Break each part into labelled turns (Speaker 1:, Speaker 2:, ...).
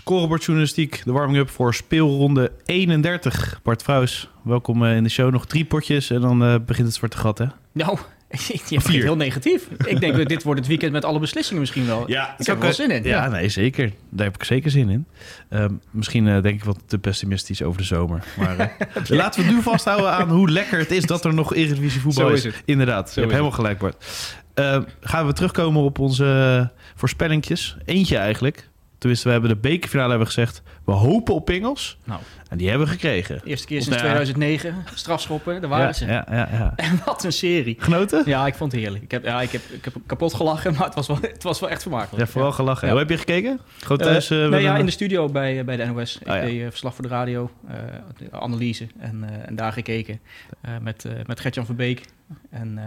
Speaker 1: Scorebordjournalistiek, de warming-up voor speelronde 31. Bart Vrouws, welkom in de show. Nog drie potjes en dan uh, begint het zwarte gat, hè?
Speaker 2: Nou, je begint heel negatief. ik denk dat dit wordt het weekend met alle beslissingen misschien wel.
Speaker 1: Ja,
Speaker 2: ik heb er wel zin in.
Speaker 1: Ja, ja, nee, zeker. Daar heb ik zeker zin in. Uh, misschien uh, denk ik wat te pessimistisch over de zomer. Maar uh, ja. laten we nu vasthouden aan hoe lekker het is dat er nog Eredivisie voetbal
Speaker 2: is.
Speaker 1: is. Inderdaad, Zo je hebt helemaal gelijk, Bart. Ehm, gaan we terugkomen op onze voorspellingjes. Eentje eigenlijk. Tenminste, we hebben de bekerfinale hebben gezegd... we hopen op pingels.
Speaker 2: Nou.
Speaker 1: En die hebben we gekregen.
Speaker 2: Eerste keer sinds 2009. Strafschoppen, daar waren
Speaker 1: ja,
Speaker 2: ze.
Speaker 1: Ja, ja, ja.
Speaker 2: En wat een serie.
Speaker 1: Genoten?
Speaker 2: Ja, ik vond het heerlijk. Ik heb, ja, ik heb, ik heb kapot gelachen, maar het was wel, het was wel echt vermakelijk.
Speaker 1: Ja, vooral gelachen. Ja. Hoe heb je gekeken? Gewoon thuis?
Speaker 2: Uh, nee, ja, in de studio bij, bij de NOS. Ik oh, ja. deed verslag voor de radio, uh, analyse en, en daar gekeken. met, met Gertjan Verbeek. En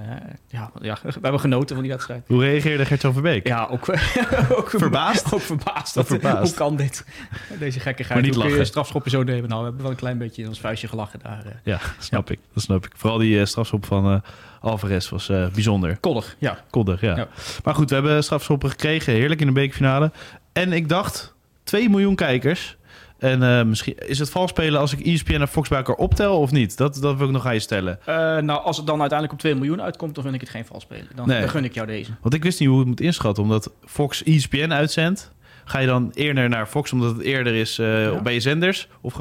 Speaker 2: ja, ja, we hebben genoten van die wedstrijd.
Speaker 1: Hoe reageerde Gertjan Verbeek?
Speaker 2: Ja, ook, ook
Speaker 1: verbaasd.
Speaker 2: Ook verbaasd. Dat,
Speaker 1: verbaasd.
Speaker 2: Hoe kan dit? Deze gekkigheid.
Speaker 1: Maar niet
Speaker 2: hoe
Speaker 1: lachen.
Speaker 2: strafschoppen zo nemen? Nou, we hebben wel een klein beetje in ons vuistje gelachen daar.
Speaker 1: Ja, snap ik. Dat snap ik. Vooral die uh, strafschop van Alvarez was uh, bijzonder.
Speaker 2: Koddig, ja.
Speaker 1: Koddig, ja. ja. Maar goed, we hebben strafschoppen gekregen. Heerlijk in de bekerfinale. En ik dacht, 2 miljoen kijkers. En uh, misschien is het vals spelen als ik ESPN en Fox bij elkaar optel of niet? Dat, dat wil ik nog aan je stellen.
Speaker 2: Uh, nou, als het dan uiteindelijk op 2 miljoen uitkomt, dan vind ik het geen vals spelen. Dan, nee. dan gun ik jou deze.
Speaker 1: Want ik wist niet hoe ik het moet inschatten, omdat Fox ESPN uitzendt. Ga je dan eerder naar Fox omdat het eerder is uh, ja. bij je zenders? Of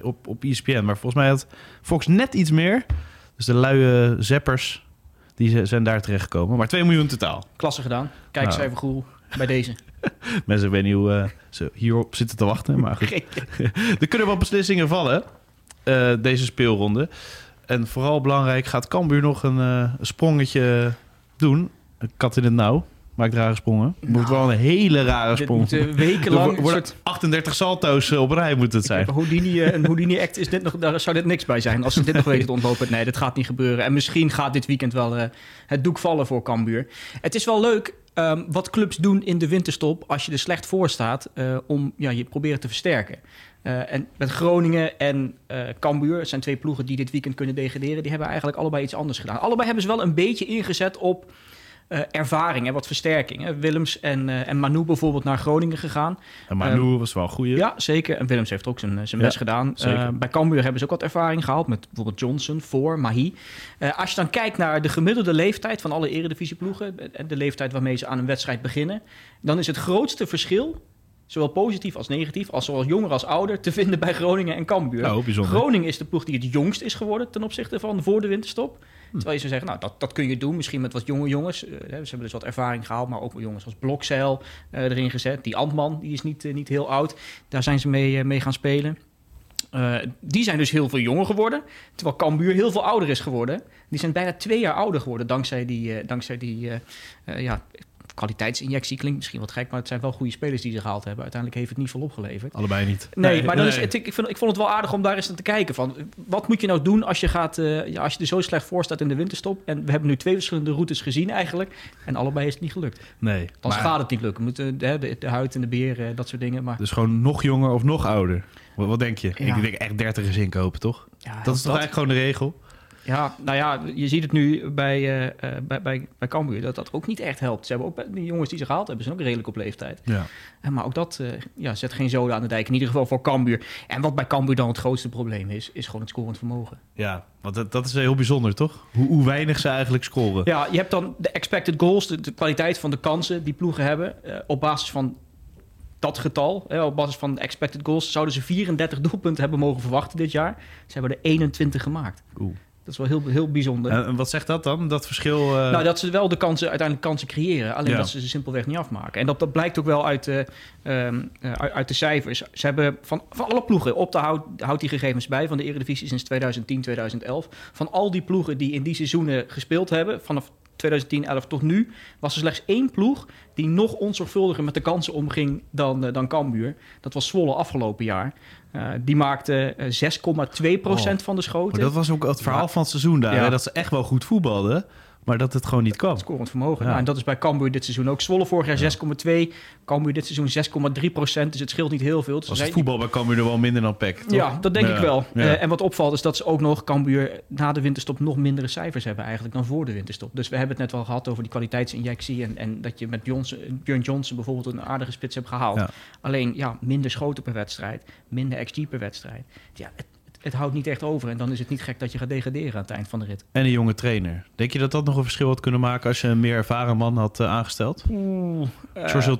Speaker 1: op, op ESPN? Maar volgens mij had Fox net iets meer. Dus de luie zeppers, die zijn daar terechtgekomen. Maar 2 miljoen totaal.
Speaker 2: Klasse gedaan. Kijk eens nou. even goed bij deze.
Speaker 1: Mensen weten niet hoe uh, ze hierop zitten te wachten. Maar goed. er kunnen wel beslissingen vallen, uh, deze speelronde. En vooral belangrijk, gaat Cambuur nog een, uh, een sprongetje doen? Een kat in het nauw. Maakt rare sprongen. Het moet wel een hele rare sprong.
Speaker 2: Dit wekenlang...
Speaker 1: Er soort... 38 salto's op rij moet het zijn.
Speaker 2: Houdini, een Houdini act is dit nog, daar zou dit niks bij zijn. Als ze dit nog weten te ontlopen. Nee, dat gaat niet gebeuren. En misschien gaat dit weekend wel uh, het doek vallen voor Cambuur. Het is wel leuk um, wat clubs doen in de winterstop... als je er slecht voor staat, uh, om ja, je proberen te versterken. Uh, en met Groningen en uh, Cambuur zijn twee ploegen die dit weekend kunnen degraderen. Die hebben eigenlijk allebei iets anders gedaan. Allebei hebben ze wel een beetje ingezet op uh, ervaring en wat versterking. Hè. Willems en, uh, en Manu bijvoorbeeld naar Groningen gegaan.
Speaker 1: En Manu uh, was wel een goeie.
Speaker 2: Ja, zeker. En Willems heeft ook zijn, zijn ja, best gedaan. bij Cambuur hebben ze ook wat ervaring gehaald met bijvoorbeeld Johnson, Voor, Mahi. als je dan kijkt naar de gemiddelde leeftijd van alle eredivisieploegen... de leeftijd waarmee ze aan een wedstrijd beginnen... dan is het grootste verschil zowel positief als negatief, als zowel jonger als ouder, te vinden bij Groningen en Cambuur.
Speaker 1: Oh,
Speaker 2: Groningen is de ploeg die het jongst is geworden ten opzichte van voor de winterstop. Terwijl je zou zeggen, nou, dat, dat kun je doen. Misschien met wat jonge jongens. Uh, ze hebben dus wat ervaring gehaald, maar ook jongens als Blokzeil uh, erin gezet. Die Antman, die is niet, uh, niet heel oud. Daar zijn ze mee, mee gaan spelen. die zijn dus heel veel jonger geworden. Terwijl Cambuur heel veel ouder is geworden. Die zijn bijna twee jaar ouder geworden dankzij die, dankzij die ja, kwaliteitsinjectie klinkt misschien wat gek, maar het zijn wel goede spelers die ze gehaald hebben. Uiteindelijk heeft het niet veel opgeleverd.
Speaker 1: Allebei niet.
Speaker 2: Nee, nee maar dan nee. is het, ik, vind, ik vond het wel aardig om daar eens naar te kijken. Van, wat moet je nou doen als je, gaat, uh, ja, als je er zo slecht voor staat in de winterstop? En we hebben nu twee verschillende routes gezien eigenlijk. En allebei is het niet gelukt.
Speaker 1: Nee.
Speaker 2: Dan maar... gaat het niet lukken. Moeten de, de, de, huid en de beer, uh, dat soort dingen. Maar...
Speaker 1: Dus gewoon nog jonger of nog ouder? Wat, wat denk je? Ja. Ik denk echt 30 is inkopen, toch?
Speaker 2: Ja,
Speaker 1: dat is toch eigenlijk gewoon de regel?
Speaker 2: Ja, nou ja, je ziet het nu bij, uh, bij, bij, bij Cambuur dat dat ook niet echt helpt. Ze hebben ook die jongens die ze gehaald hebben, zijn ook redelijk op leeftijd.
Speaker 1: Ja.
Speaker 2: En, maar ook dat uh, ja, zet geen zoden aan de dijk, in ieder geval voor Cambuur. En wat bij Cambuur dan het grootste probleem is, is gewoon het scorend vermogen.
Speaker 1: Ja, want dat, dat is heel bijzonder, toch? Hoe, hoe weinig ze eigenlijk scoren.
Speaker 2: Ja, je hebt dan de expected goals, de, de kwaliteit van de kansen die ploegen hebben, op basis van dat getal, hè, op basis van expected goals, zouden ze 34 doelpunten hebben mogen verwachten dit jaar. Ze hebben er 21 gemaakt.
Speaker 1: Oeh.
Speaker 2: Dat is wel heel, heel bijzonder.
Speaker 1: En wat zegt dat dan, dat verschil? Uh...
Speaker 2: Nou, dat ze wel de kansen, uiteindelijk kansen creëren. Alleen ja. dat ze ze simpelweg niet afmaken. En dat, dat blijkt ook wel uit, uh, um, uh, uit de cijfers. Ze hebben van, van alle ploegen, op de hout, houdt die gegevens bij... van de Eredivisie sinds 2010, 2011. Van al die ploegen die in die seizoenen gespeeld hebben... vanaf 2010, 11 tot nu was er slechts één ploeg die nog onzorgvuldiger met de kansen omging dan, uh, dan Cambuur. Dat was Zwolle afgelopen jaar. Uh, die maakte 6,2% oh, van de schoten.
Speaker 1: Maar dat was ook het verhaal van het seizoen daar. Ja. Hè? Dat ze echt wel goed voetbalden. Maar dat het gewoon niet kwam.
Speaker 2: Scorend vermogen. Ja. Nou, en dat is bij Cambuur dit seizoen ook. Zwolle vorig jaar 6,2. Cambuur dit seizoen 6,3 procent. Dus het scheelt niet heel veel. Dus
Speaker 1: Was het voetbal bij Cambuur er wel minder dan PEC, toch?
Speaker 2: Ja, dat denk ik wel. Uh, en wat opvalt is dat ze ook nog Cambuur na de winterstop nog mindere cijfers hebben eigenlijk dan voor de winterstop. Dus we hebben het net wel gehad over die kwaliteitsinjectie. En, en dat je met Johnson, Björn Johnson bijvoorbeeld een aardige spits hebt gehaald. Alleen ja, minder schoten per wedstrijd. Minder XG per wedstrijd. Ja, het, het houdt niet echt over. En dan is het niet gek dat je gaat degraderen aan het eind van de rit.
Speaker 1: En een jonge trainer. Denk je dat dat nog een verschil had kunnen maken als je een meer ervaren man had uh, aangesteld?
Speaker 2: Oeh.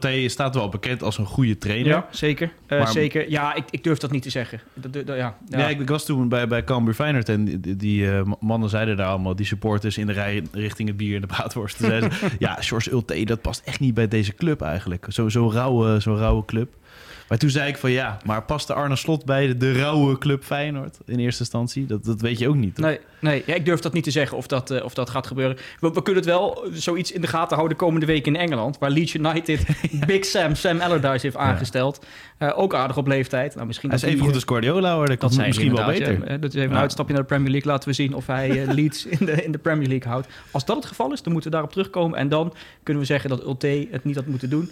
Speaker 2: Uh,
Speaker 1: staat wel bekend als een goede trainer.
Speaker 2: Ja, zeker. Uh, maar, zeker. Ja, ik, ik, durf dat niet te zeggen. Dat, dat, ja, ja.
Speaker 1: Nee, ik, ik, was toen bij, bij Cambuur Feyenoord en die, die mannen zeiden daar allemaal, die supporters in de rij richting het bier en de braadworst. zeiden ja, George Ulte, dat past echt niet bij deze club eigenlijk. Zo'n zo rauwe, zo rauwe club. Maar toen zei ik van ja, maar paste Arne Slot bij de, de rauwe club Feyenoord in eerste instantie? Dat, dat weet je ook niet. Toch?
Speaker 2: Nee, nee ja, ik durf dat niet te zeggen of dat, uh, of dat gaat gebeuren. We, we, kunnen het wel zoiets in de gaten houden komende week in Engeland, waar Leeds United Big Sam, Sam Allardyce heeft aangesteld. Uh, ook aardig op leeftijd. Nou, misschien
Speaker 1: hij is even goed als Guardiola hoor, dat, dat misschien wel beter.
Speaker 2: Ja, dat is even een uitstapje naar de Premier League. Laten we zien of hij uh, Leeds in de, in de Premier League houdt. Als dat het geval is, dan moeten we daarop terugkomen. En dan kunnen we zeggen dat Ulte het niet had moeten doen.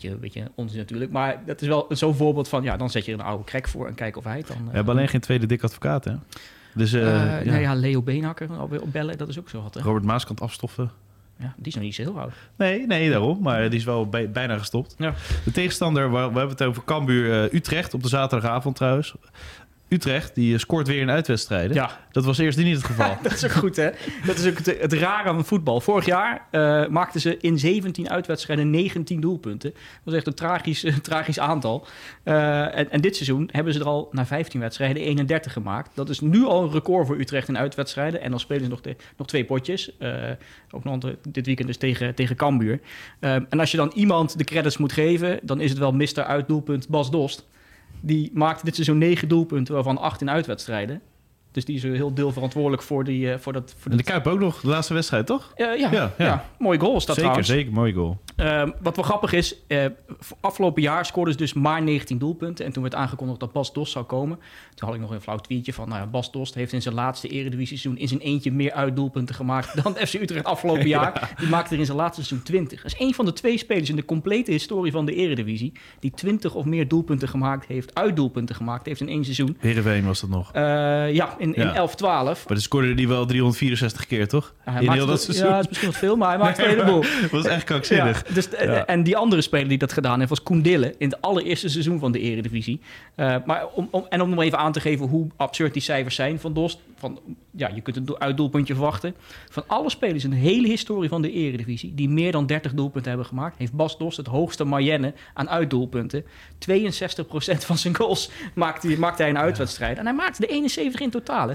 Speaker 2: Beetje, beetje onzin natuurlijk. Maar dat is wel zo'n voorbeeld van... ja, dan zet je er een oude krek voor en kijk of hij het dan...
Speaker 1: We hebben alleen geen tweede dik advocaat, hè? Dus, uh,
Speaker 2: uh, ja. Nou ja, Leo Beenhakker alweer opbellen, dat is ook zo wat. Hè?
Speaker 1: Robert Maaskant afstoffen.
Speaker 2: Ja, die is nog niet zo heel oud.
Speaker 1: Nee, nee, daarom. Maar die is wel bij, bijna gestopt.
Speaker 2: Ja.
Speaker 1: De tegenstander, we, we hebben het over Cambuur uh, Utrecht op de zaterdagavond trouwens. Utrecht, die scoort weer in uitwedstrijden.
Speaker 2: Ja.
Speaker 1: Dat was eerst niet het geval.
Speaker 2: dat is ook goed, hè? Dat is ook het, het rare van voetbal. Vorig jaar uh, maakten ze in 17 uitwedstrijden 19 doelpunten. Dat was echt een tragisch, tragisch aantal. Uh, en, en, dit seizoen hebben ze er al na 15 wedstrijden 31 gemaakt. Dat is nu al een record voor Utrecht in uitwedstrijden. En dan spelen ze nog, nog twee potjes. ook nog dit weekend dus tegen, tegen Cambuur. en als je dan iemand de credits moet geven... dan is het wel Mr. Uitdoelpunt Bas Dost. Die maakte dit seizoen negen doelpunten, waarvan acht in uitwedstrijden. Dus die is heel deel verantwoordelijk voor, die, uh, voor dat... Voor
Speaker 1: en de Kuip ook nog, de laatste wedstrijd, toch?
Speaker 2: Uh, ja, ja, ja, ja. mooie goal is dat
Speaker 1: zeker,
Speaker 2: trouwens.
Speaker 1: Zeker, mooi goal.
Speaker 2: Uh, wat wel grappig is, uh, afgelopen jaar scoorde ze dus maar 19 doelpunten. En toen werd aangekondigd dat Bas Dost zou komen. Toen had ik nog een flauw tweetje van... Nou ja, Bas Dost heeft in zijn laatste eredivisie-seizoen... in zijn eentje meer uitdoelpunten gemaakt dan FC Utrecht afgelopen jaar. Die maakte er in zijn laatste seizoen 20. Dat is een van de twee spelers in de complete historie van de eredivisie... die 20 of meer doelpunten gemaakt heeft, uitdoelpunten gemaakt heeft in één seizoen.
Speaker 1: Heerenveen was dat nog?
Speaker 2: Uh, ja, in, in ja. 11-12. Maar
Speaker 1: dan scoorde die wel 364 keer, toch? In
Speaker 2: heel dat seizoen. Ja, dat is misschien wat veel, maar hij maakte een heleboel.
Speaker 1: dat was echt krankzinnig.
Speaker 2: Ja, dus, ja. En die andere speler die dat gedaan heeft was Koen Dille in het allereerste seizoen van de Eredivisie. Uh, maar om, om, en om nog even aan te geven hoe absurd die cijfers zijn van Dost. Van, ja, je kunt een uitdoelpuntje verwachten. Van alle spelers in de hele historie van de Eredivisie die meer dan 30 doelpunten hebben gemaakt, heeft Bas Dost het hoogste Mayenne aan uitdoelpunten. 62% van zijn goals maakte, maakte hij in uitwedstrijden. En hij maakte de 71 in totaal. 62%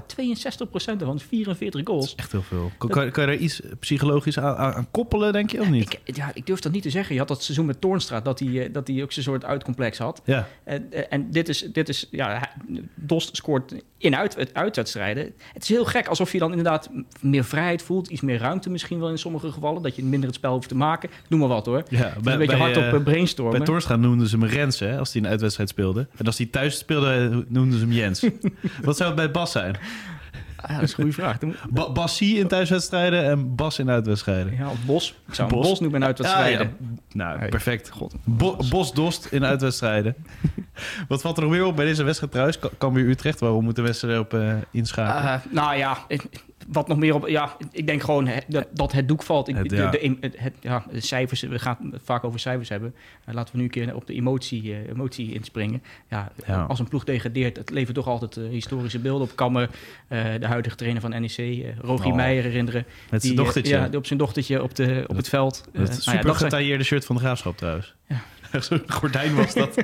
Speaker 2: ervan, 44 goals.
Speaker 1: Dat is echt heel veel. Kan, kan, je er iets psychologisch aan, aan, koppelen, denk je, of niet?
Speaker 2: Ik, ja, ik durf dat niet te zeggen. Je had dat seizoen met Toornstra, dat hij, dat hij ook zo'n soort uitcomplex had.
Speaker 1: Ja.
Speaker 2: En, en dit is, dit is ja, Dost scoort in uit, uitwedstrijden. Het is heel gek, alsof je dan inderdaad meer vrijheid voelt, iets meer ruimte misschien wel in sommige gevallen, dat je minder het spel hoeft te maken. Noem maar wat hoor.
Speaker 1: Ja,
Speaker 2: bij, een beetje hard op uh, brainstormen.
Speaker 1: Bij Torstra noemden ze hem Rens, hè, als hij een uitwedstrijd speelde. En als hij thuis speelde, noemden ze hem Jens. wat zou het bij Bas zijn?
Speaker 2: Ja, dat is een goede vraag.
Speaker 1: Ba Bassie in thuiswedstrijden en Bas in uitwedstrijden.
Speaker 2: Ja, Bos. Ik zou Bos, Bos noemen in uitwedstrijden.
Speaker 1: Ja, ja. Nou, hey. perfect. God. Bo Bos Dost in uitwedstrijden. Wat valt er nog meer op bij deze wedstrijd trouwens? Cambuur Utrecht, waarom moeten we erop uh, inschakelen?
Speaker 2: Uh, nou ja, wat nog meer op... Ja, ik denk gewoon he, dat, dat, het doek valt. Ik,
Speaker 1: het, ja.
Speaker 2: De, de, het, het, ja, de cijfers, we gaan het vaak over cijfers hebben. Uh, laten we nu een keer op de emotie, uh, emotie inspringen. Ja,
Speaker 1: ja,
Speaker 2: Als een ploeg degradeert, het levert toch altijd uh, historische beelden op. Kan me de huidige trainer van NEC, Rogier
Speaker 1: Oh.
Speaker 2: Meijer, herinneren.
Speaker 1: Met zijn dochtertje.
Speaker 2: Ja, op zijn dochtertje op, de, op
Speaker 1: Dat-
Speaker 2: het veld. Eh,
Speaker 1: is
Speaker 2: nou
Speaker 1: super
Speaker 2: zijn-
Speaker 1: getailleerde shirt van de Graafschap trouwens.
Speaker 2: Ja.
Speaker 1: Zo'n gordijn was dat.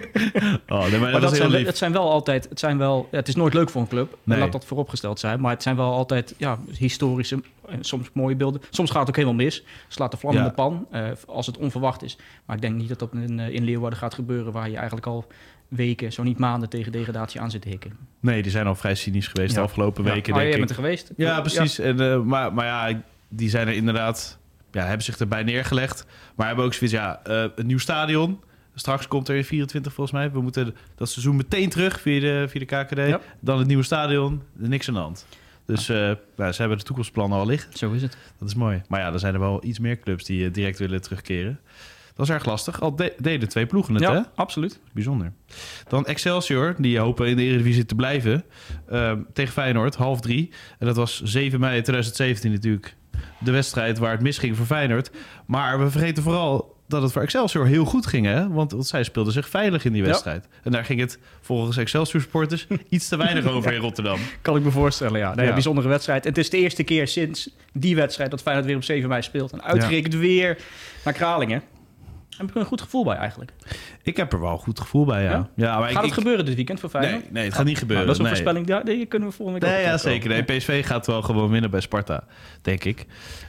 Speaker 1: oh, nee, maar,
Speaker 2: Maar
Speaker 1: dat
Speaker 2: dat zijn, het zijn wel altijd, het zijn wel, het is nooit leuk voor een club,
Speaker 1: Nee.
Speaker 2: laat dat vooropgesteld zijn, maar het zijn wel altijd ja, historische en soms mooie beelden. Soms gaat het ook helemaal mis, slaat de vlam in de pan eh, als het onverwacht is. Maar ik denk niet dat dat in, eh, in Leeuwarden gaat gebeuren, waar je eigenlijk al weken, zo niet maanden tegen degradatie aan zit te hikken.
Speaker 1: Nee, die zijn al vrij cynisch geweest de afgelopen
Speaker 2: Ja.
Speaker 1: weken,
Speaker 2: Oh,
Speaker 1: denk
Speaker 2: jij bent er geweest?
Speaker 1: Ja, precies. En, eh, maar, maar ja, die zijn er inderdaad ja, hebben zich erbij neergelegd. Maar hebben ook zoiets, ja, een nieuw stadion. Straks komt er in 24 volgens mij. We moeten dat seizoen meteen terug via de, via de KKD.
Speaker 2: Ja.
Speaker 1: Dan het nieuwe stadion. Niks aan de hand. Dus eh, nou, ze hebben de toekomstplannen al liggen.
Speaker 2: Zo is het.
Speaker 1: Dat is mooi. Maar ja, er zijn er wel iets meer clubs die eh, direct willen terugkeren. Dat is erg lastig. Al de- deden twee ploegen het,
Speaker 2: ja,
Speaker 1: hè?
Speaker 2: absoluut.
Speaker 1: Bijzonder. Dan Excelsior, die hopen in de Eredivisie te blijven. Ehm, tegen Feyenoord, half drie. En dat was 7 mei 2017 natuurlijk de wedstrijd waar het misging voor Feyenoord. Maar we vergeten vooral dat het voor Excelsior heel goed ging. Hè? Want, want zij speelden zich veilig in die
Speaker 2: Ja.
Speaker 1: wedstrijd. En daar ging het volgens Excelsior-supporters iets te weinig over in Rotterdam.
Speaker 2: Kan ik me voorstellen, ja. Nee,
Speaker 1: Ja.
Speaker 2: Bijzondere wedstrijd. En het is de eerste keer sinds die wedstrijd dat Feyenoord weer op 7 mei speelt. En uitgerekend weer naar Kralingen. Daar heb ik er een goed gevoel bij eigenlijk.
Speaker 1: Ik heb er wel een goed gevoel bij, ja.
Speaker 2: Ja?
Speaker 1: ja? maar
Speaker 2: Gaat
Speaker 1: ik,
Speaker 2: het
Speaker 1: ik-
Speaker 2: gebeuren dit weekend voor Feyenoord?
Speaker 1: Nee, nee, het gaat niet gebeuren.
Speaker 2: Nou, dat is een
Speaker 1: nee.
Speaker 2: voorspelling, die, die kunnen we volgende week
Speaker 1: Nee, ja, zeker. Nee, PSV gaat wel gewoon winnen bij Sparta, denk ik.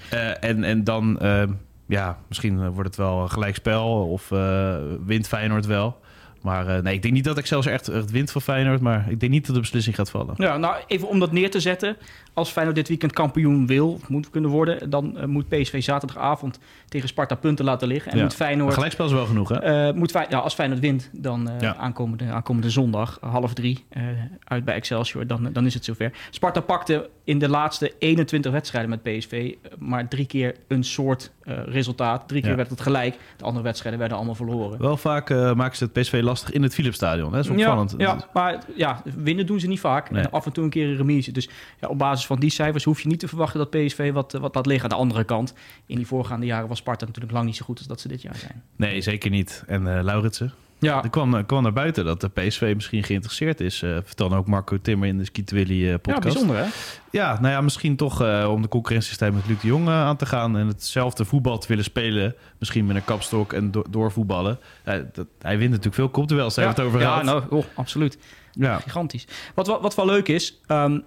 Speaker 1: Eh, en, en dan, eh, ja, misschien eh, wordt het wel een gelijkspel of eh, wint Feyenoord wel. Maar eh, nee, ik denk niet dat Excelsior echt, echt wint van Feyenoord, maar ik denk niet dat de beslissing gaat vallen.
Speaker 2: Ja, nou even om dat neer te zetten. Als Feyenoord dit weekend kampioen wil, moet kunnen worden... dan moet PSV zaterdagavond tegen Sparta punten laten liggen. En
Speaker 1: Ja.
Speaker 2: moet Feyenoord...
Speaker 1: Gelijkspel is wel genoeg, hè?
Speaker 2: moet Fey- ja, als Feyenoord wint, dan
Speaker 1: Ja.
Speaker 2: aankomende, aankomende zondag, half drie, uit bij Excelsior, dan, dan is het zover. Sparta pakte in de laatste 21 wedstrijden met PSV maar drie keer een soort resultaat. Drie keer
Speaker 1: Ja.
Speaker 2: werd het gelijk. De andere wedstrijden werden allemaal verloren.
Speaker 1: Wel vaak eh, maken ze het PSV lastig in het Philipsstadion. hè? Dat is opvallend.
Speaker 2: Ja, ja, maar ja, winnen doen ze niet vaak.
Speaker 1: Nee.
Speaker 2: En af en toe een keer een remise. Dus ja, op basis van die cijfers hoef je niet te verwachten dat PSV wat, wat laat liggen. Aan de andere kant, in die voorgaande jaren was Sparta natuurlijk lang niet zo goed als dat ze dit jaar zijn.
Speaker 1: Nee, zeker niet. En eh Lauritsen,
Speaker 2: Ja,
Speaker 1: er kwam, er kwam naar buiten dat de PSV misschien geïnteresseerd is. eh vertelde ook Marco Timmer in de Skitwilly eh
Speaker 2: ja
Speaker 1: podcast.
Speaker 2: bijzonder hè?
Speaker 1: Ja, nou ja, misschien toch eh, om de concurrentiestrijd met Luc de Jong eh, aan te gaan en hetzelfde voetbal te willen spelen. Misschien met een kapstok en do- doorvoetballen. Ja, dat, hij wint natuurlijk veel kopduels, daar
Speaker 2: ja,
Speaker 1: hebben het over
Speaker 2: ja,
Speaker 1: gehad.
Speaker 2: nou, oh, absoluut.
Speaker 1: Ja,
Speaker 2: Gigantisch. Wat, wat, wat wel leuk is, ehm,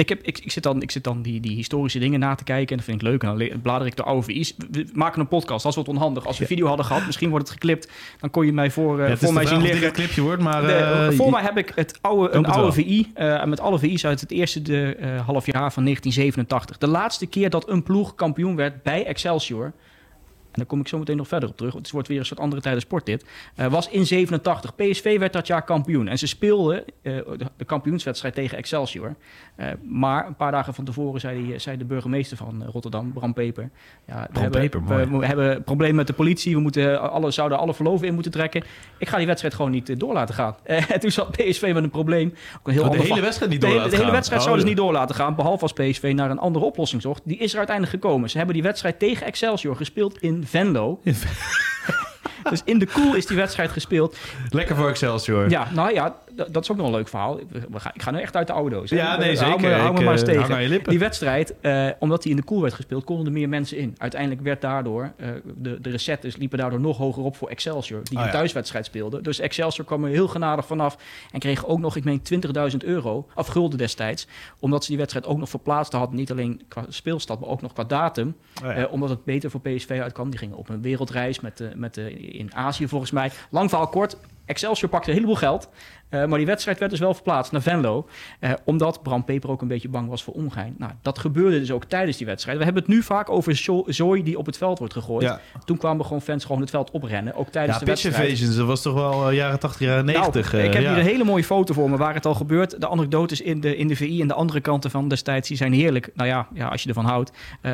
Speaker 2: ik, heb, ik, ik zit dan, ik zit dan die, die historische dingen na te kijken en dat vind ik leuk. En dan blader ik de oude VI's. We- maken een podcast, dat is wat onhandig. Als we video hadden gehad, misschien wordt het geklipt. Dan kon je mij voor, eh,
Speaker 1: Ja, het
Speaker 2: voor mij zien liggen.
Speaker 1: een clipje wordt, maar...
Speaker 2: De-
Speaker 1: eh,
Speaker 2: voor mij heb ik het oude, een
Speaker 1: het
Speaker 2: oude. VI eh, met alle VI's uit het eerste de, half jaar van 1987. De laatste keer dat een ploeg kampioen werd bij Excelsior. En daar kom ik zo meteen nog verder op terug. Want het wordt weer een soort andere tijden sport dit. eh, was in 87. PSV werd dat jaar kampioen. En ze speelden eh, de, de kampioenswedstrijd tegen Excelsior. Eh, maar een paar dagen van tevoren zei, die, zei de burgemeester van Rotterdam, Bram Peper. Ja, we hebben,
Speaker 1: Peper,
Speaker 2: we, hebben een probleem met de politie. We moeten alle, zouden alle verloven in moeten trekken. Ik ga die wedstrijd gewoon niet door laten gaan. En toen zat PSV met een probleem. Ook een heel
Speaker 1: Oh, de hele wedstrijd niet
Speaker 2: de
Speaker 1: door
Speaker 2: hele,
Speaker 1: laten
Speaker 2: de hele wedstrijd
Speaker 1: Oh,
Speaker 2: zouden ze
Speaker 1: ja.
Speaker 2: niet door laten gaan. Behalve als PSV naar een andere oplossing zocht. Die is er uiteindelijk gekomen. Ze hebben die wedstrijd tegen Excelsior gespeeld in Venlo. dus in de koel is die wedstrijd gespeeld.
Speaker 1: Lekker voor Excelsior.
Speaker 2: Ja, nou ja, dat is ook nog een leuk verhaal. We- we gaan- Ik ga nu echt uit de oude doos. hè.
Speaker 1: Ja, nee,
Speaker 2: Eh, Hou me,
Speaker 1: zeker.
Speaker 2: hou me
Speaker 1: Ik,
Speaker 2: maar eens tegen. Die wedstrijd, eh, omdat die in de koel werd gespeeld, konden er meer mensen in. Uiteindelijk werd daardoor, eh, de, de recettes liepen daardoor nog hoger op voor Excelsior, die
Speaker 1: Oh,
Speaker 2: een thuiswedstrijd speelde. Dus Excelsior kwam er heel genadig vanaf en kreeg ook nog, ik meen, 20.000 euro, of gulden destijds, omdat ze die wedstrijd ook nog verplaatst hadden. Niet alleen qua speelstad, maar ook nog qua datum.
Speaker 1: Oh,
Speaker 2: omdat het beter voor PSV uitkwam. Die gingen op een wereldreis met, met in Azië volgens mij. Lang verhaal kort. Excelsior pakte een heleboel geld. Eh, maar die wedstrijd werd dus wel verplaatst naar Venlo. eh, omdat Bram Peper ook een beetje bang was voor ongein. Nou, dat gebeurde dus ook tijdens die wedstrijd. We hebben het nu vaak over zo- zooi die op het veld wordt gegooid.
Speaker 1: Ja.
Speaker 2: Toen kwamen gewoon fans gewoon het veld oprennen. Ook tijdens
Speaker 1: Ja,
Speaker 2: de
Speaker 1: pitch
Speaker 2: wedstrijd.
Speaker 1: dat was toch wel eh, jaren 80, jaren 90.
Speaker 2: Nou, ik heb
Speaker 1: ja.
Speaker 2: hier een hele mooie foto voor me waar het al gebeurt. De anekdotes in de, in de VI en de andere kanten van destijds die zijn heerlijk. Nou ja, ja als je ervan houdt.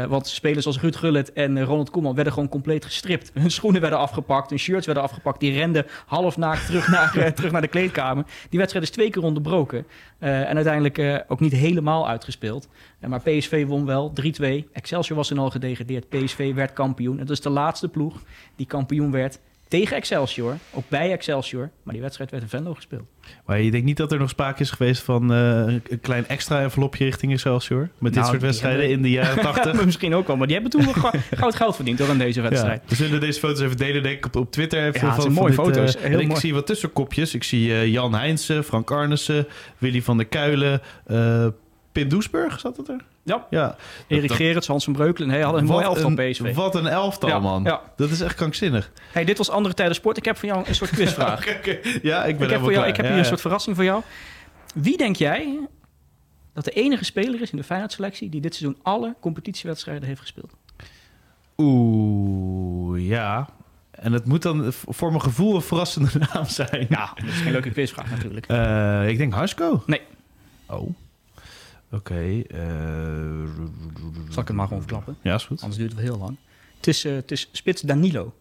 Speaker 2: Want spelers als Ruud Gullit en Ronald Koeman werden gewoon compleet gestript. Hun schoenen werden afgepakt, hun shirts werden afgepakt. Die renden half naakt terug naar, terug naar de kleedkamer. Die wedstrijd is twee keer onderbroken. Eh, en uiteindelijk eh, ook niet helemaal uitgespeeld. Eh, maar PSV won wel 3-2. Excelsior was toen al gedegradeerd. PSV werd kampioen. Het is de laatste ploeg die kampioen werd tegen Excelsior. Ook bij Excelsior. Maar die wedstrijd werd in Venlo gespeeld.
Speaker 1: Maar je denkt niet dat er nog sprake is geweest van eh, een klein extra envelopje richting Excelsior? Met dit
Speaker 2: Nou,
Speaker 1: soort wedstrijden
Speaker 2: hebben-
Speaker 1: in de jaren 80?
Speaker 2: Misschien ook wel. Maar die hebben toen wel goud geld verdiend door aan deze wedstrijd.
Speaker 1: Ja, we zullen deze foto's even delen, denk ik, op, op Twitter. Even
Speaker 2: Ja, het
Speaker 1: van,
Speaker 2: zijn
Speaker 1: van
Speaker 2: mooie
Speaker 1: dit,
Speaker 2: foto's.
Speaker 1: eh,
Speaker 2: Heel
Speaker 1: en ik
Speaker 2: mooi.
Speaker 1: zie wat tussenkopjes. Ik zie eh, Jan Heinsen, Frank Arnissen, Willy van der Kuilen, Pim Doesburg, zat het er?
Speaker 2: Ja.
Speaker 1: Ja.
Speaker 2: Erik
Speaker 1: Dat-
Speaker 2: Gerrits, Hans van Breukelen. Hij hadden een mooi elftal PSV.
Speaker 1: Wat een elftal,
Speaker 2: Ja,
Speaker 1: man.
Speaker 2: ja.
Speaker 1: Dat is echt krankzinnig.
Speaker 2: Hey, dit was Andere Tijden Sport. Ik heb voor jou een soort quizvraag.
Speaker 1: Ja, ik ben
Speaker 2: ik heb, voor jou, ik heb hier een soort verrassing voor jou. Wie denk jij dat de enige speler is in de Feyenoord-selectie... die dit seizoen alle competitiewedstrijden heeft gespeeld?
Speaker 1: Oeh, ja. En het moet dan voor mijn gevoel een verrassende naam zijn.
Speaker 2: Ja, dat is geen leuke quizvraag natuurlijk.
Speaker 1: Eh, ik denk Huisco.
Speaker 2: Nee.
Speaker 1: Oh. Oké. eh,
Speaker 2: Zal ik het maar gewoon verklappen?
Speaker 1: Ja, is goed.
Speaker 2: Anders duurt het wel heel lang. Het is, eh, het is spits Danilo.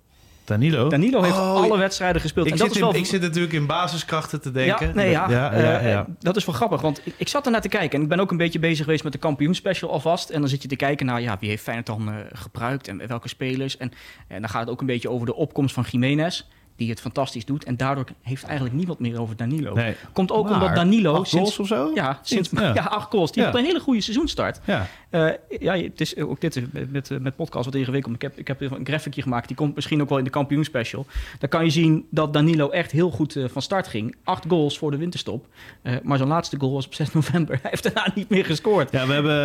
Speaker 1: Danilo.
Speaker 2: Danilo heeft
Speaker 1: Oh,
Speaker 2: alle wedstrijden gespeeld.
Speaker 1: Ik,
Speaker 2: en dat
Speaker 1: zit
Speaker 2: is
Speaker 1: in- ik zit natuurlijk in basiskrachten te denken.
Speaker 2: Ja, nee, ja.
Speaker 1: ja, ja,
Speaker 2: Eh,
Speaker 1: ja.
Speaker 2: dat is wel grappig, want ik, ik zat er naar te kijken. En ik ben ook een beetje bezig geweest met de kampioenspecial alvast. En dan zit je te kijken naar, ja, wie heeft Feyenoord dan gebruikt en welke spelers. En, en dan gaat het ook een beetje over de opkomst van Jiménez, die het fantastisch doet. En daardoor heeft eigenlijk niemand meer over Danilo.
Speaker 1: Nee.
Speaker 2: Komt ook
Speaker 1: Maar,
Speaker 2: omdat Danilo
Speaker 1: acht goals
Speaker 2: sinds...
Speaker 1: of zo?
Speaker 2: Ja, sinds,
Speaker 1: Ja.
Speaker 2: ja. acht goals. Die
Speaker 1: Ja.
Speaker 2: heeft een hele goede seizoenstart.
Speaker 1: Ja.
Speaker 2: Eh, ja, het is ook dit is met, met, met podcast wat ingewikkeld. Ik heb, ik heb een graphicje gemaakt. Die komt misschien ook wel in de kampioenspecial. Daar kan je zien dat Danilo echt heel goed eh, van start ging. Acht goals voor de winterstop. Eh, maar zijn laatste goal was op 6 november. Hij heeft daarna niet meer gescoord.
Speaker 1: Ja, we hebben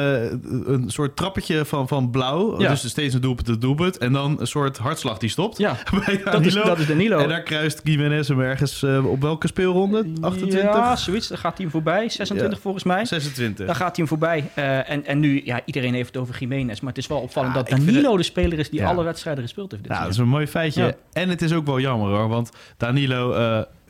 Speaker 1: een soort trappetje van, van blauw.
Speaker 2: Ja.
Speaker 1: Dus steeds een doelpunt, een doelpunt. En dan een soort hartslag die stopt.
Speaker 2: Ja, dat is, dat is Danilo.
Speaker 1: En daar kruist Gimenez hem ergens eh, op welke speelronde? 28?
Speaker 2: Ja, zoiets. Daar gaat hij hem voorbij. 26
Speaker 1: Ja.
Speaker 2: volgens mij.
Speaker 1: 26.
Speaker 2: Daar gaat hij hem voorbij. Eh, en, en nu, ja, iedereen heeft het over Jiménez. Maar het is wel opvallend
Speaker 1: Ja,
Speaker 2: dat Danilo de speler is die
Speaker 1: Ja.
Speaker 2: alle wedstrijden gespeeld heeft. Dit
Speaker 1: Nou, dat is een mooi feitje.
Speaker 2: Ja.
Speaker 1: En het is ook wel jammer hoor. Want Danilo, eh,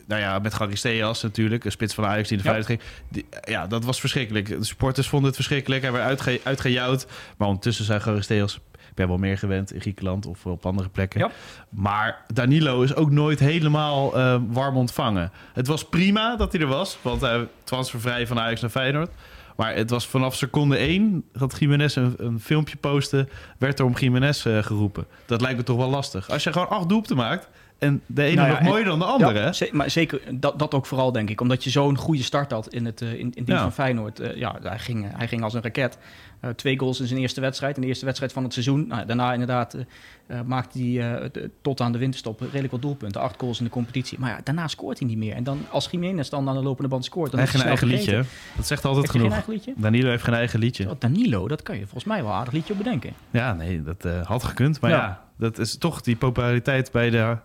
Speaker 1: nou ja, met Garisteas natuurlijk, een spits van Ajax die in de
Speaker 2: Ja.
Speaker 1: ging. Die- ja, dat was verschrikkelijk. De supporters vonden het verschrikkelijk. Hij werd uitge uitgejouwd. Maar ondertussen zijn Garisteas... Ben wel meer gewend in Griekenland of op andere plekken.
Speaker 2: Ja.
Speaker 1: Maar Danilo is ook nooit helemaal eh, warm ontvangen. Het was prima dat hij er was. Want hij transfervrij van Ajax naar Feyenoord. Maar het was vanaf seconde één dat Jiménez een, een filmpje postte... werd er om Jiménez eh, geroepen. Dat lijkt me toch wel lastig. Als je gewoon acht doelpunten maakt... en de ene
Speaker 2: Nou ja,
Speaker 1: nog mooier dan de andere...
Speaker 2: Ja, maar zeker dat, dat ook vooral, denk ik. Omdat je zo'n goede start had in, het, eh, in, in
Speaker 1: Ja.
Speaker 2: van Feyenoord. Ja, hij ging, hij ging als een raket. Eh, twee goals in zijn eerste wedstrijd. In de eerste wedstrijd van het seizoen. Nou, daarna inderdaad eh, maakte hij tot aan de winterstop redelijk wat doelpunten. Acht goals in de competitie. Maar ja, daarna scoort hij niet meer. En dan als Jiménez dan aan de lopende band scoort... Dan
Speaker 1: hij heeft geen eigen liedje. Dat zegt altijd
Speaker 2: Heeft hij geen
Speaker 1: genoeg.
Speaker 2: eigen liedje?
Speaker 1: Danilo heeft geen eigen liedje.
Speaker 2: Oh, Danilo, dat kan je volgens mij wel een aardig liedje op bedenken.
Speaker 1: Ja, nee, dat had gekund. Maar ja.
Speaker 2: Ja.
Speaker 1: dat is toch die populariteit bij de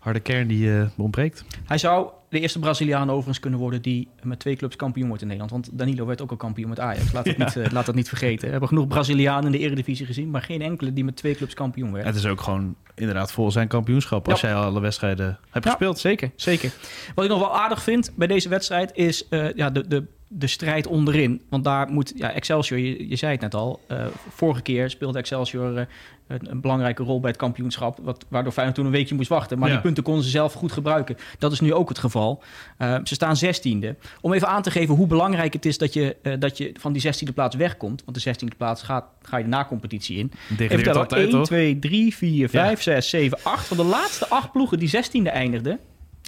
Speaker 1: harde kern die ontbreekt.
Speaker 2: Hij zou de eerste Braziliaan overigens kunnen worden die met twee clubs kampioen wordt in Nederland. Want Danilo werd ook al kampioen met Ajax. Laat dat,
Speaker 1: Ja.
Speaker 2: niet, eh, laat dat niet vergeten. We hebben genoeg Brazilianen in de Eredivisie gezien, maar geen enkele die met twee clubs kampioen werd.
Speaker 1: Het is ook gewoon inderdaad vol zijn kampioenschap. Als
Speaker 2: Ja.
Speaker 1: jij alle wedstrijden hebt
Speaker 2: Ja,
Speaker 1: gespeeld.
Speaker 2: Zeker, zeker. Wat ik nog wel aardig vind bij deze wedstrijd is eh, ja, de, de, de strijd onderin. Want daar moet ja, Excelsior, je, je zei het net al, eh, vorige keer speelde Excelsior eh, een, een belangrijke rol bij het kampioenschap. Wat, waardoor Feyenoord toen een weekje moest wachten. Maar
Speaker 1: Ja.
Speaker 2: die punten konden ze zelf goed gebruiken. Dat is nu ook het geval. Eh, ze staan zestiende. Om even aan te geven hoe belangrijk het is dat je, dat je van die zestiende plaats wegkomt. Want de zestiende plaats gaat, ga je de na-competitie in. Even tellen,
Speaker 1: altijd,
Speaker 2: 1,
Speaker 1: toch?
Speaker 2: 2, 3, 4, 5, 6, 7, 8. Van de laatste acht ploegen die zestiende eindigden,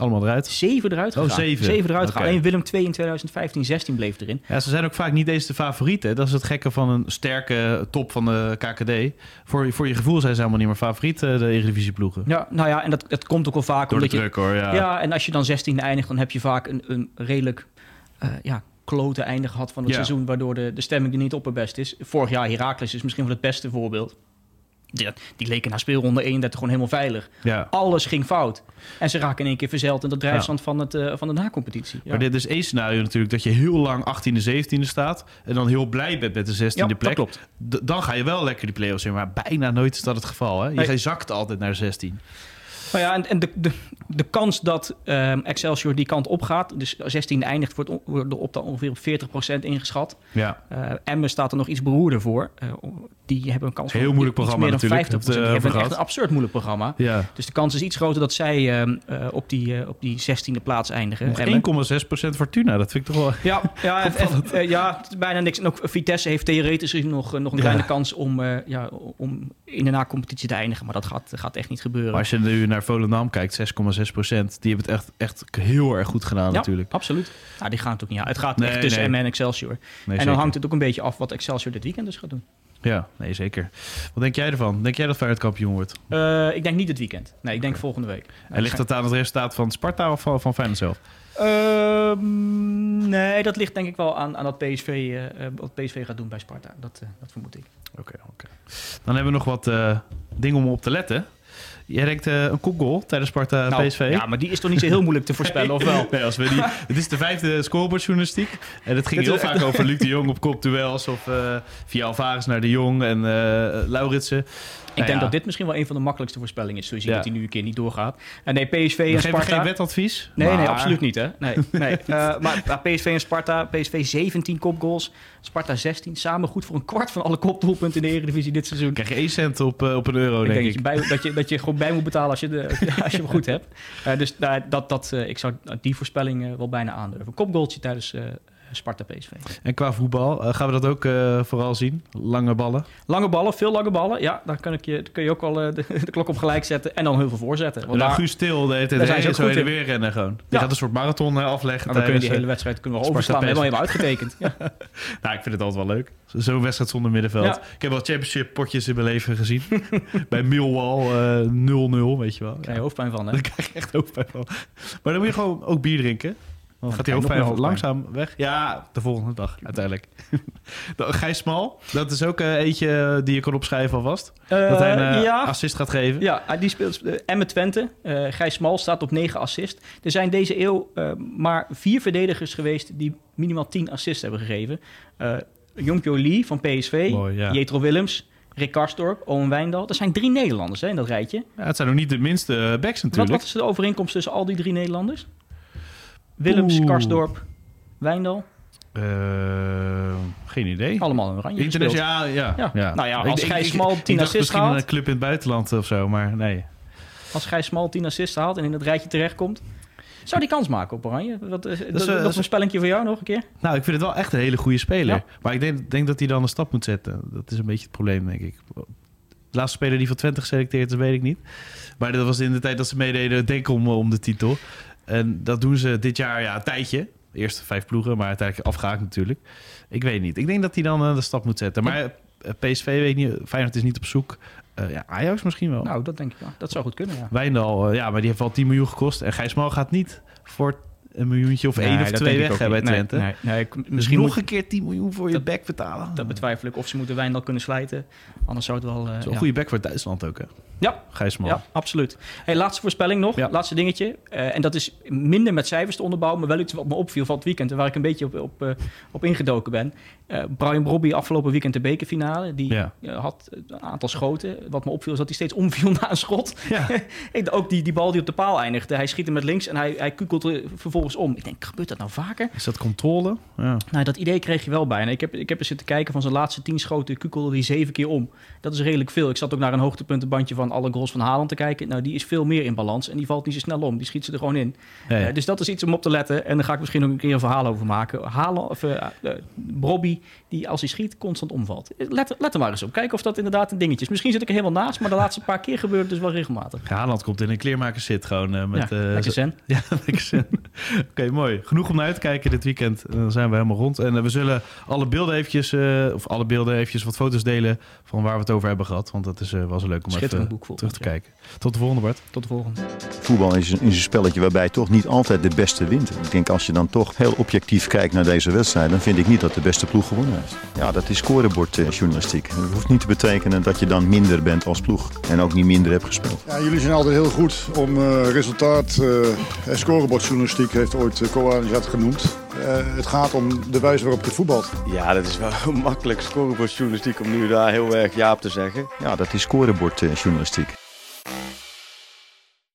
Speaker 1: Allemaal eruit.
Speaker 2: zeven eruit
Speaker 1: Oh,
Speaker 2: gegaan.
Speaker 1: zeven.
Speaker 2: eruit
Speaker 1: Oké.
Speaker 2: gegaan. Alleen Willem II in 2015, 16 bleef erin.
Speaker 1: Ja, ze zijn ook vaak niet eens de favorieten. Dat is het gekke van een sterke top van de KKD. Voor, voor je gevoel zijn ze helemaal niet meer favoriet, eh, de Eredivisie-ploegen.
Speaker 2: Ja, nou ja, en dat, dat komt ook wel vaak
Speaker 1: Door de
Speaker 2: omdat je...
Speaker 1: druk hoor, ja.
Speaker 2: Ja. en als je dan 16 eindigt, dan heb je vaak een, een redelijk eh, ja, klote einde gehad van het
Speaker 1: Ja.
Speaker 2: seizoen, waardoor de, de stemming er niet op het best is. Vorig jaar Heracles is misschien wel het beste voorbeeld. Die, die leken na speelronde 31 gewoon helemaal veilig.
Speaker 1: Ja.
Speaker 2: Alles ging fout. En ze raken in één keer verzeild in de drijfstand van, het, eh, van de na-competitie. Ja.
Speaker 1: Maar dit is één scenario natuurlijk dat je heel lang 18e, 17e staat. En dan heel blij bent met de 16e
Speaker 2: Ja, dat
Speaker 1: plek.
Speaker 2: klopt.
Speaker 1: D- dan ga je wel lekker die play-offs in. Maar bijna nooit is dat het geval. Hè? Je
Speaker 2: Nee.
Speaker 1: zakt altijd naar 16.
Speaker 2: Nou ja, en, en de, de, de kans dat ehm, Excelsior die kant op gaat, dus 16 eindigt, wordt, on- wordt op ongeveer op 40% ingeschat.
Speaker 1: Ja.
Speaker 2: Eh Emmen staat er nog iets beroerder voor. Eh, die hebben een kans
Speaker 1: Heel
Speaker 2: van
Speaker 1: moeilijk programma
Speaker 2: meer dan
Speaker 1: natuurlijk,
Speaker 2: 50%.
Speaker 1: heb je
Speaker 2: Die hebben echt een absurd moeilijk programma.
Speaker 1: ja.
Speaker 2: Dus de kans is iets groter dat zij ehm, eh, op, die, eh, op die 16e plaats eindigen.
Speaker 1: Nog
Speaker 2: Emmen.
Speaker 1: 1,6% Fortuna. Dat vind ik toch wel...
Speaker 2: Ja, ja, en- en- eh, ja, bijna niks. En ook Vitesse heeft theoretisch nog, nog een
Speaker 1: Ja.
Speaker 2: kleine kans om, ja, om in de na-competitie te eindigen. Maar dat gaat, gaat echt niet gebeuren.
Speaker 1: Maar als je nu naar Volendam kijkt, 6,6%. Die hebben het echt, echt heel erg goed gedaan
Speaker 2: ja,
Speaker 1: natuurlijk.
Speaker 2: absoluut. Nou, die gaan het ook niet aan. Het gaat
Speaker 1: Nee,
Speaker 2: echt tussen
Speaker 1: nee.
Speaker 2: Emmen en Excelsior.
Speaker 1: Nee,
Speaker 2: en dan
Speaker 1: zeker.
Speaker 2: hangt het ook een beetje af wat Excelsior dit weekend dus gaat doen.
Speaker 1: Ja, nee, zeker. Wat denk jij ervan? Denk jij dat Feyenoord kampioen wordt?
Speaker 2: Eh, ik denk niet dit weekend. Nee, ik denk volgende week.
Speaker 1: En ligt dat aan het resultaat van Sparta of van, Feyenoord zelf?
Speaker 2: Ehm, nee, dat ligt denk ik wel aan, aan dat PSV, eh, eh, wat PSV gaat doen bij Sparta. Dat, eh, dat vermoed ik.
Speaker 1: Oké, oké. Dan hebben we nog wat eh, dingen om op te letten. Jij denkt eh, een kopgoal tijdens Sparta
Speaker 2: Nou,
Speaker 1: PSV?
Speaker 2: Ja, maar die is toch niet zo heel moeilijk te voorspellen, of wel?
Speaker 1: Nee, als we die, het is de vijfde scorebordjournalistiek. En het ging heel vaak over Luc de Jong op kopduels. Of eh, via Alvarez naar de Jong en eh Lauritsen.
Speaker 2: Ik denk
Speaker 1: ja.
Speaker 2: dat dit misschien wel een van de makkelijkste voorspellingen is. Zul je zien
Speaker 1: Ja.
Speaker 2: dat hij nu een keer niet doorgaat. En nee, PSV en Sparta...
Speaker 1: geen wetadvies.
Speaker 2: Nee, nee, absoluut niet. Hè? Nee, nee. Eh, maar PSV en Sparta, PSV 17 kopgoals, Sparta 16. Samen goed voor een kwart van alle kopdoelpunten in de Eredivisie dit seizoen.
Speaker 1: krijg je 1 cent op, eh, op een euro,
Speaker 2: Ik
Speaker 1: denk
Speaker 2: denk
Speaker 1: ik.
Speaker 2: dat je, bij, dat, je, dat je gewoon bij moet betalen als je, de, als je hem goed hebt. Eh, dus nou, dat, dat, ik zou die voorspelling wel bijna aandurven. Een kopgoaltje tijdens eh, Sparta PSV.
Speaker 1: En qua voetbal, eh, gaan we dat ook eh, vooral zien? Lange ballen.
Speaker 2: Lange ballen, veel lange ballen. Ja, daar kan ik je, daar kun je ook al eh, de, de klok op gelijk zetten. En dan heel veel voorzetten. Want
Speaker 1: dan
Speaker 2: daar,
Speaker 1: Guus Til de hele tijd heen, zo heen en weer rennen gewoon. Die
Speaker 2: Ja.
Speaker 1: gaat een soort marathon afleggen.
Speaker 2: nou, dan kun je die hele wedstrijd kunnen we overslaan. Helemaal helemaal uitgetekend. Ja.
Speaker 1: nou, ik vind het altijd wel leuk. Zo- Zo'n wedstrijd zonder middenveld.
Speaker 2: Ja.
Speaker 1: Ik heb wel championship potjes in mijn leven gezien. Bij Millwall eh 0-0, weet je wel.
Speaker 2: Daar krijg je hoofdpijn van, hè?
Speaker 1: Daar krijg je echt hoofdpijn van. Maar dan moet je gewoon ook bier drinken. Dan gaat
Speaker 2: nog meer
Speaker 1: langzaam weg. Ja, de volgende dag uiteindelijk. De- Gijs Smal, dat is ook eh, eentje die je kan opschrijven alvast. dat hij een eh,
Speaker 2: ja.
Speaker 1: assist gaat geven.
Speaker 2: Ja, hij- die speelt uh, Emme Twente. Eh Gijs Smal staat op 9 assist. Er zijn deze eeuw eh, maar vier verdedigers geweest die minimaal 10 assists hebben gegeven. Uh, Jonkjo Lee van PSV,
Speaker 1: Mooi, ja.
Speaker 2: Jetro Willems, Rick Karsdorp, Owen Wijndal. Dat zijn drie Nederlanders hè, in dat rijtje.
Speaker 1: Ja, het zijn nog niet de minste eh, backs
Speaker 2: Wat,
Speaker 1: natuurlijk.
Speaker 2: wat is de overeenkomst tussen al die drie Nederlanders? Willems,
Speaker 1: Oeh.
Speaker 2: Karsdorp, Wijndal.
Speaker 1: Eh, geen idee.
Speaker 2: Allemaal een oranje
Speaker 1: Internet,
Speaker 2: gespeeld.
Speaker 1: ja, ja,
Speaker 2: Ja.
Speaker 1: ja.
Speaker 2: Nou ja, als
Speaker 1: ik-
Speaker 2: Gijs
Speaker 1: ik-
Speaker 2: Smal
Speaker 1: ik
Speaker 2: 10
Speaker 1: dacht
Speaker 2: assists
Speaker 1: misschien
Speaker 2: haalt-
Speaker 1: een club in het buitenland of zo, maar nee.
Speaker 2: Als Gijs Smal 10 assists haalt en in het rijtje terechtkomt... Zou die kans maken op Oranje? Wat, dat,
Speaker 1: is,
Speaker 2: dat,
Speaker 1: eh,
Speaker 2: dat
Speaker 1: dat
Speaker 2: is een spellingje voor jou nog een keer?
Speaker 1: Nou, ik vind het wel echt een hele goede speler.
Speaker 2: Ja.
Speaker 1: Maar ik denk, denk dat hij dan een stap moet zetten. Dat is een beetje het probleem, denk ik. De laatste speler die voor Twente geselecteerd is, weet ik niet. Maar dat was in de tijd dat ze meededen, denk om de titel. En dat doen ze dit jaar ja, een tijdje. De eerste vijf ploegen, maar uiteindelijk afgehaakt natuurlijk. Ik weet niet. Ik denk dat hij dan eh, de stap moet zetten. Maar eh, PSV weet niet. Feyenoord is niet op zoek. Eh, ja, Ajax misschien wel.
Speaker 2: Nou, dat denk ik wel. Dat zou goed kunnen, ja.
Speaker 1: Wijndal, ja, maar die heeft al 10 miljoen gekost. En Gijs Mal gaat niet voor een miljoentje of één of twee weg hè, bij Twente.
Speaker 2: Nee, nee, ik-
Speaker 1: Misschien nog
Speaker 2: moet,
Speaker 1: een keer 10 miljoen voor je back betalen.
Speaker 2: dat betwijfel ik. Of ze moeten Wijndal kunnen slijten. Anders zou het wel... eh,
Speaker 1: Zo'n
Speaker 2: ja.
Speaker 1: goede back voor Duitsland ook, hè?
Speaker 2: Ja,
Speaker 1: Gijs Mal.
Speaker 2: ja, absoluut. Hey, laatste voorspelling nog.
Speaker 1: Ja.
Speaker 2: Laatste dingetje. Eh, en dat is minder met cijfers te onderbouwen, maar wel iets wat me opviel van het weekend. En waar ik een beetje op, op, eh, op ingedoken ben. Eh, Brian Brobby afgelopen weekend de bekerfinale. Die
Speaker 1: Ja.
Speaker 2: had een aantal schoten. Wat me opviel is dat hij steeds omviel na een schot. Ook die, die bal die op de paal eindigde. Hij schiet hem met links en hij, hij kukelt er vervolgens om. Ik denk, gebeurt dat nou vaker?
Speaker 1: Is dat controle? Ja.
Speaker 2: Nou, dat idee kreeg je wel bijna. Ik heb, ik heb er zitten kijken van zijn laatste tien schoten, kukelde hij zeven keer om. Dat is redelijk veel. Ik zat ook naar een hoogtepuntenbandje van alle goals van Haaland te kijken. Nou, die is veel meer in balans en die valt niet zo snel om. Die schiet ze er gewoon in.
Speaker 1: Ja, ja.
Speaker 2: Eh, dus dat is iets om op te letten. En daar ga ik misschien nog een keer een verhaal over maken. Haaland, of, eh eh, Bobby, die als hij schiet constant omvalt. Let, let er maar eens op. Kijken of dat inderdaad een dingetje is. Misschien zit ik er helemaal naast, maar de laatste paar keer gebeurt het dus wel regelmatig.
Speaker 1: Haaland komt in een kleermaker zit gewoon eh, met...
Speaker 2: ja,
Speaker 1: eh,
Speaker 2: lekker zen.
Speaker 1: Ja, lekker. Oké, mooi. Genoeg om naar uit te kijken dit weekend. En dan zijn we helemaal rond. En eh, we zullen alle beelden eventjes, eh, of alle beelden eventjes wat foto's delen van waar we het over hebben gehad. Want dat is, eh, was leuk om even Terug te kijken. Tot de volgende, Bart.
Speaker 2: Tot de volgende.
Speaker 3: Voetbal is een, is een spelletje waarbij toch niet altijd de beste wint. Ik denk als je dan toch heel objectief kijkt naar deze wedstrijd, dan vind ik niet dat de beste ploeg gewonnen heeft. Ja, dat is scorebordjournalistiek. Dat hoeft niet te betekenen dat je dan minder bent als ploeg en ook niet minder hebt gespeeld.
Speaker 4: Ja, jullie zijn altijd heel goed om eh, resultaat eh, en scorebordjournalistiek heeft ooit uh, Koanis dat genoemd. Eh, het gaat om de wijze waarop je voetbalt.
Speaker 5: Ja, dat is wel makkelijk scorebordjournalistiek om nu daar heel erg ja op te zeggen.
Speaker 3: Ja, dat is scorebordjournalistiek.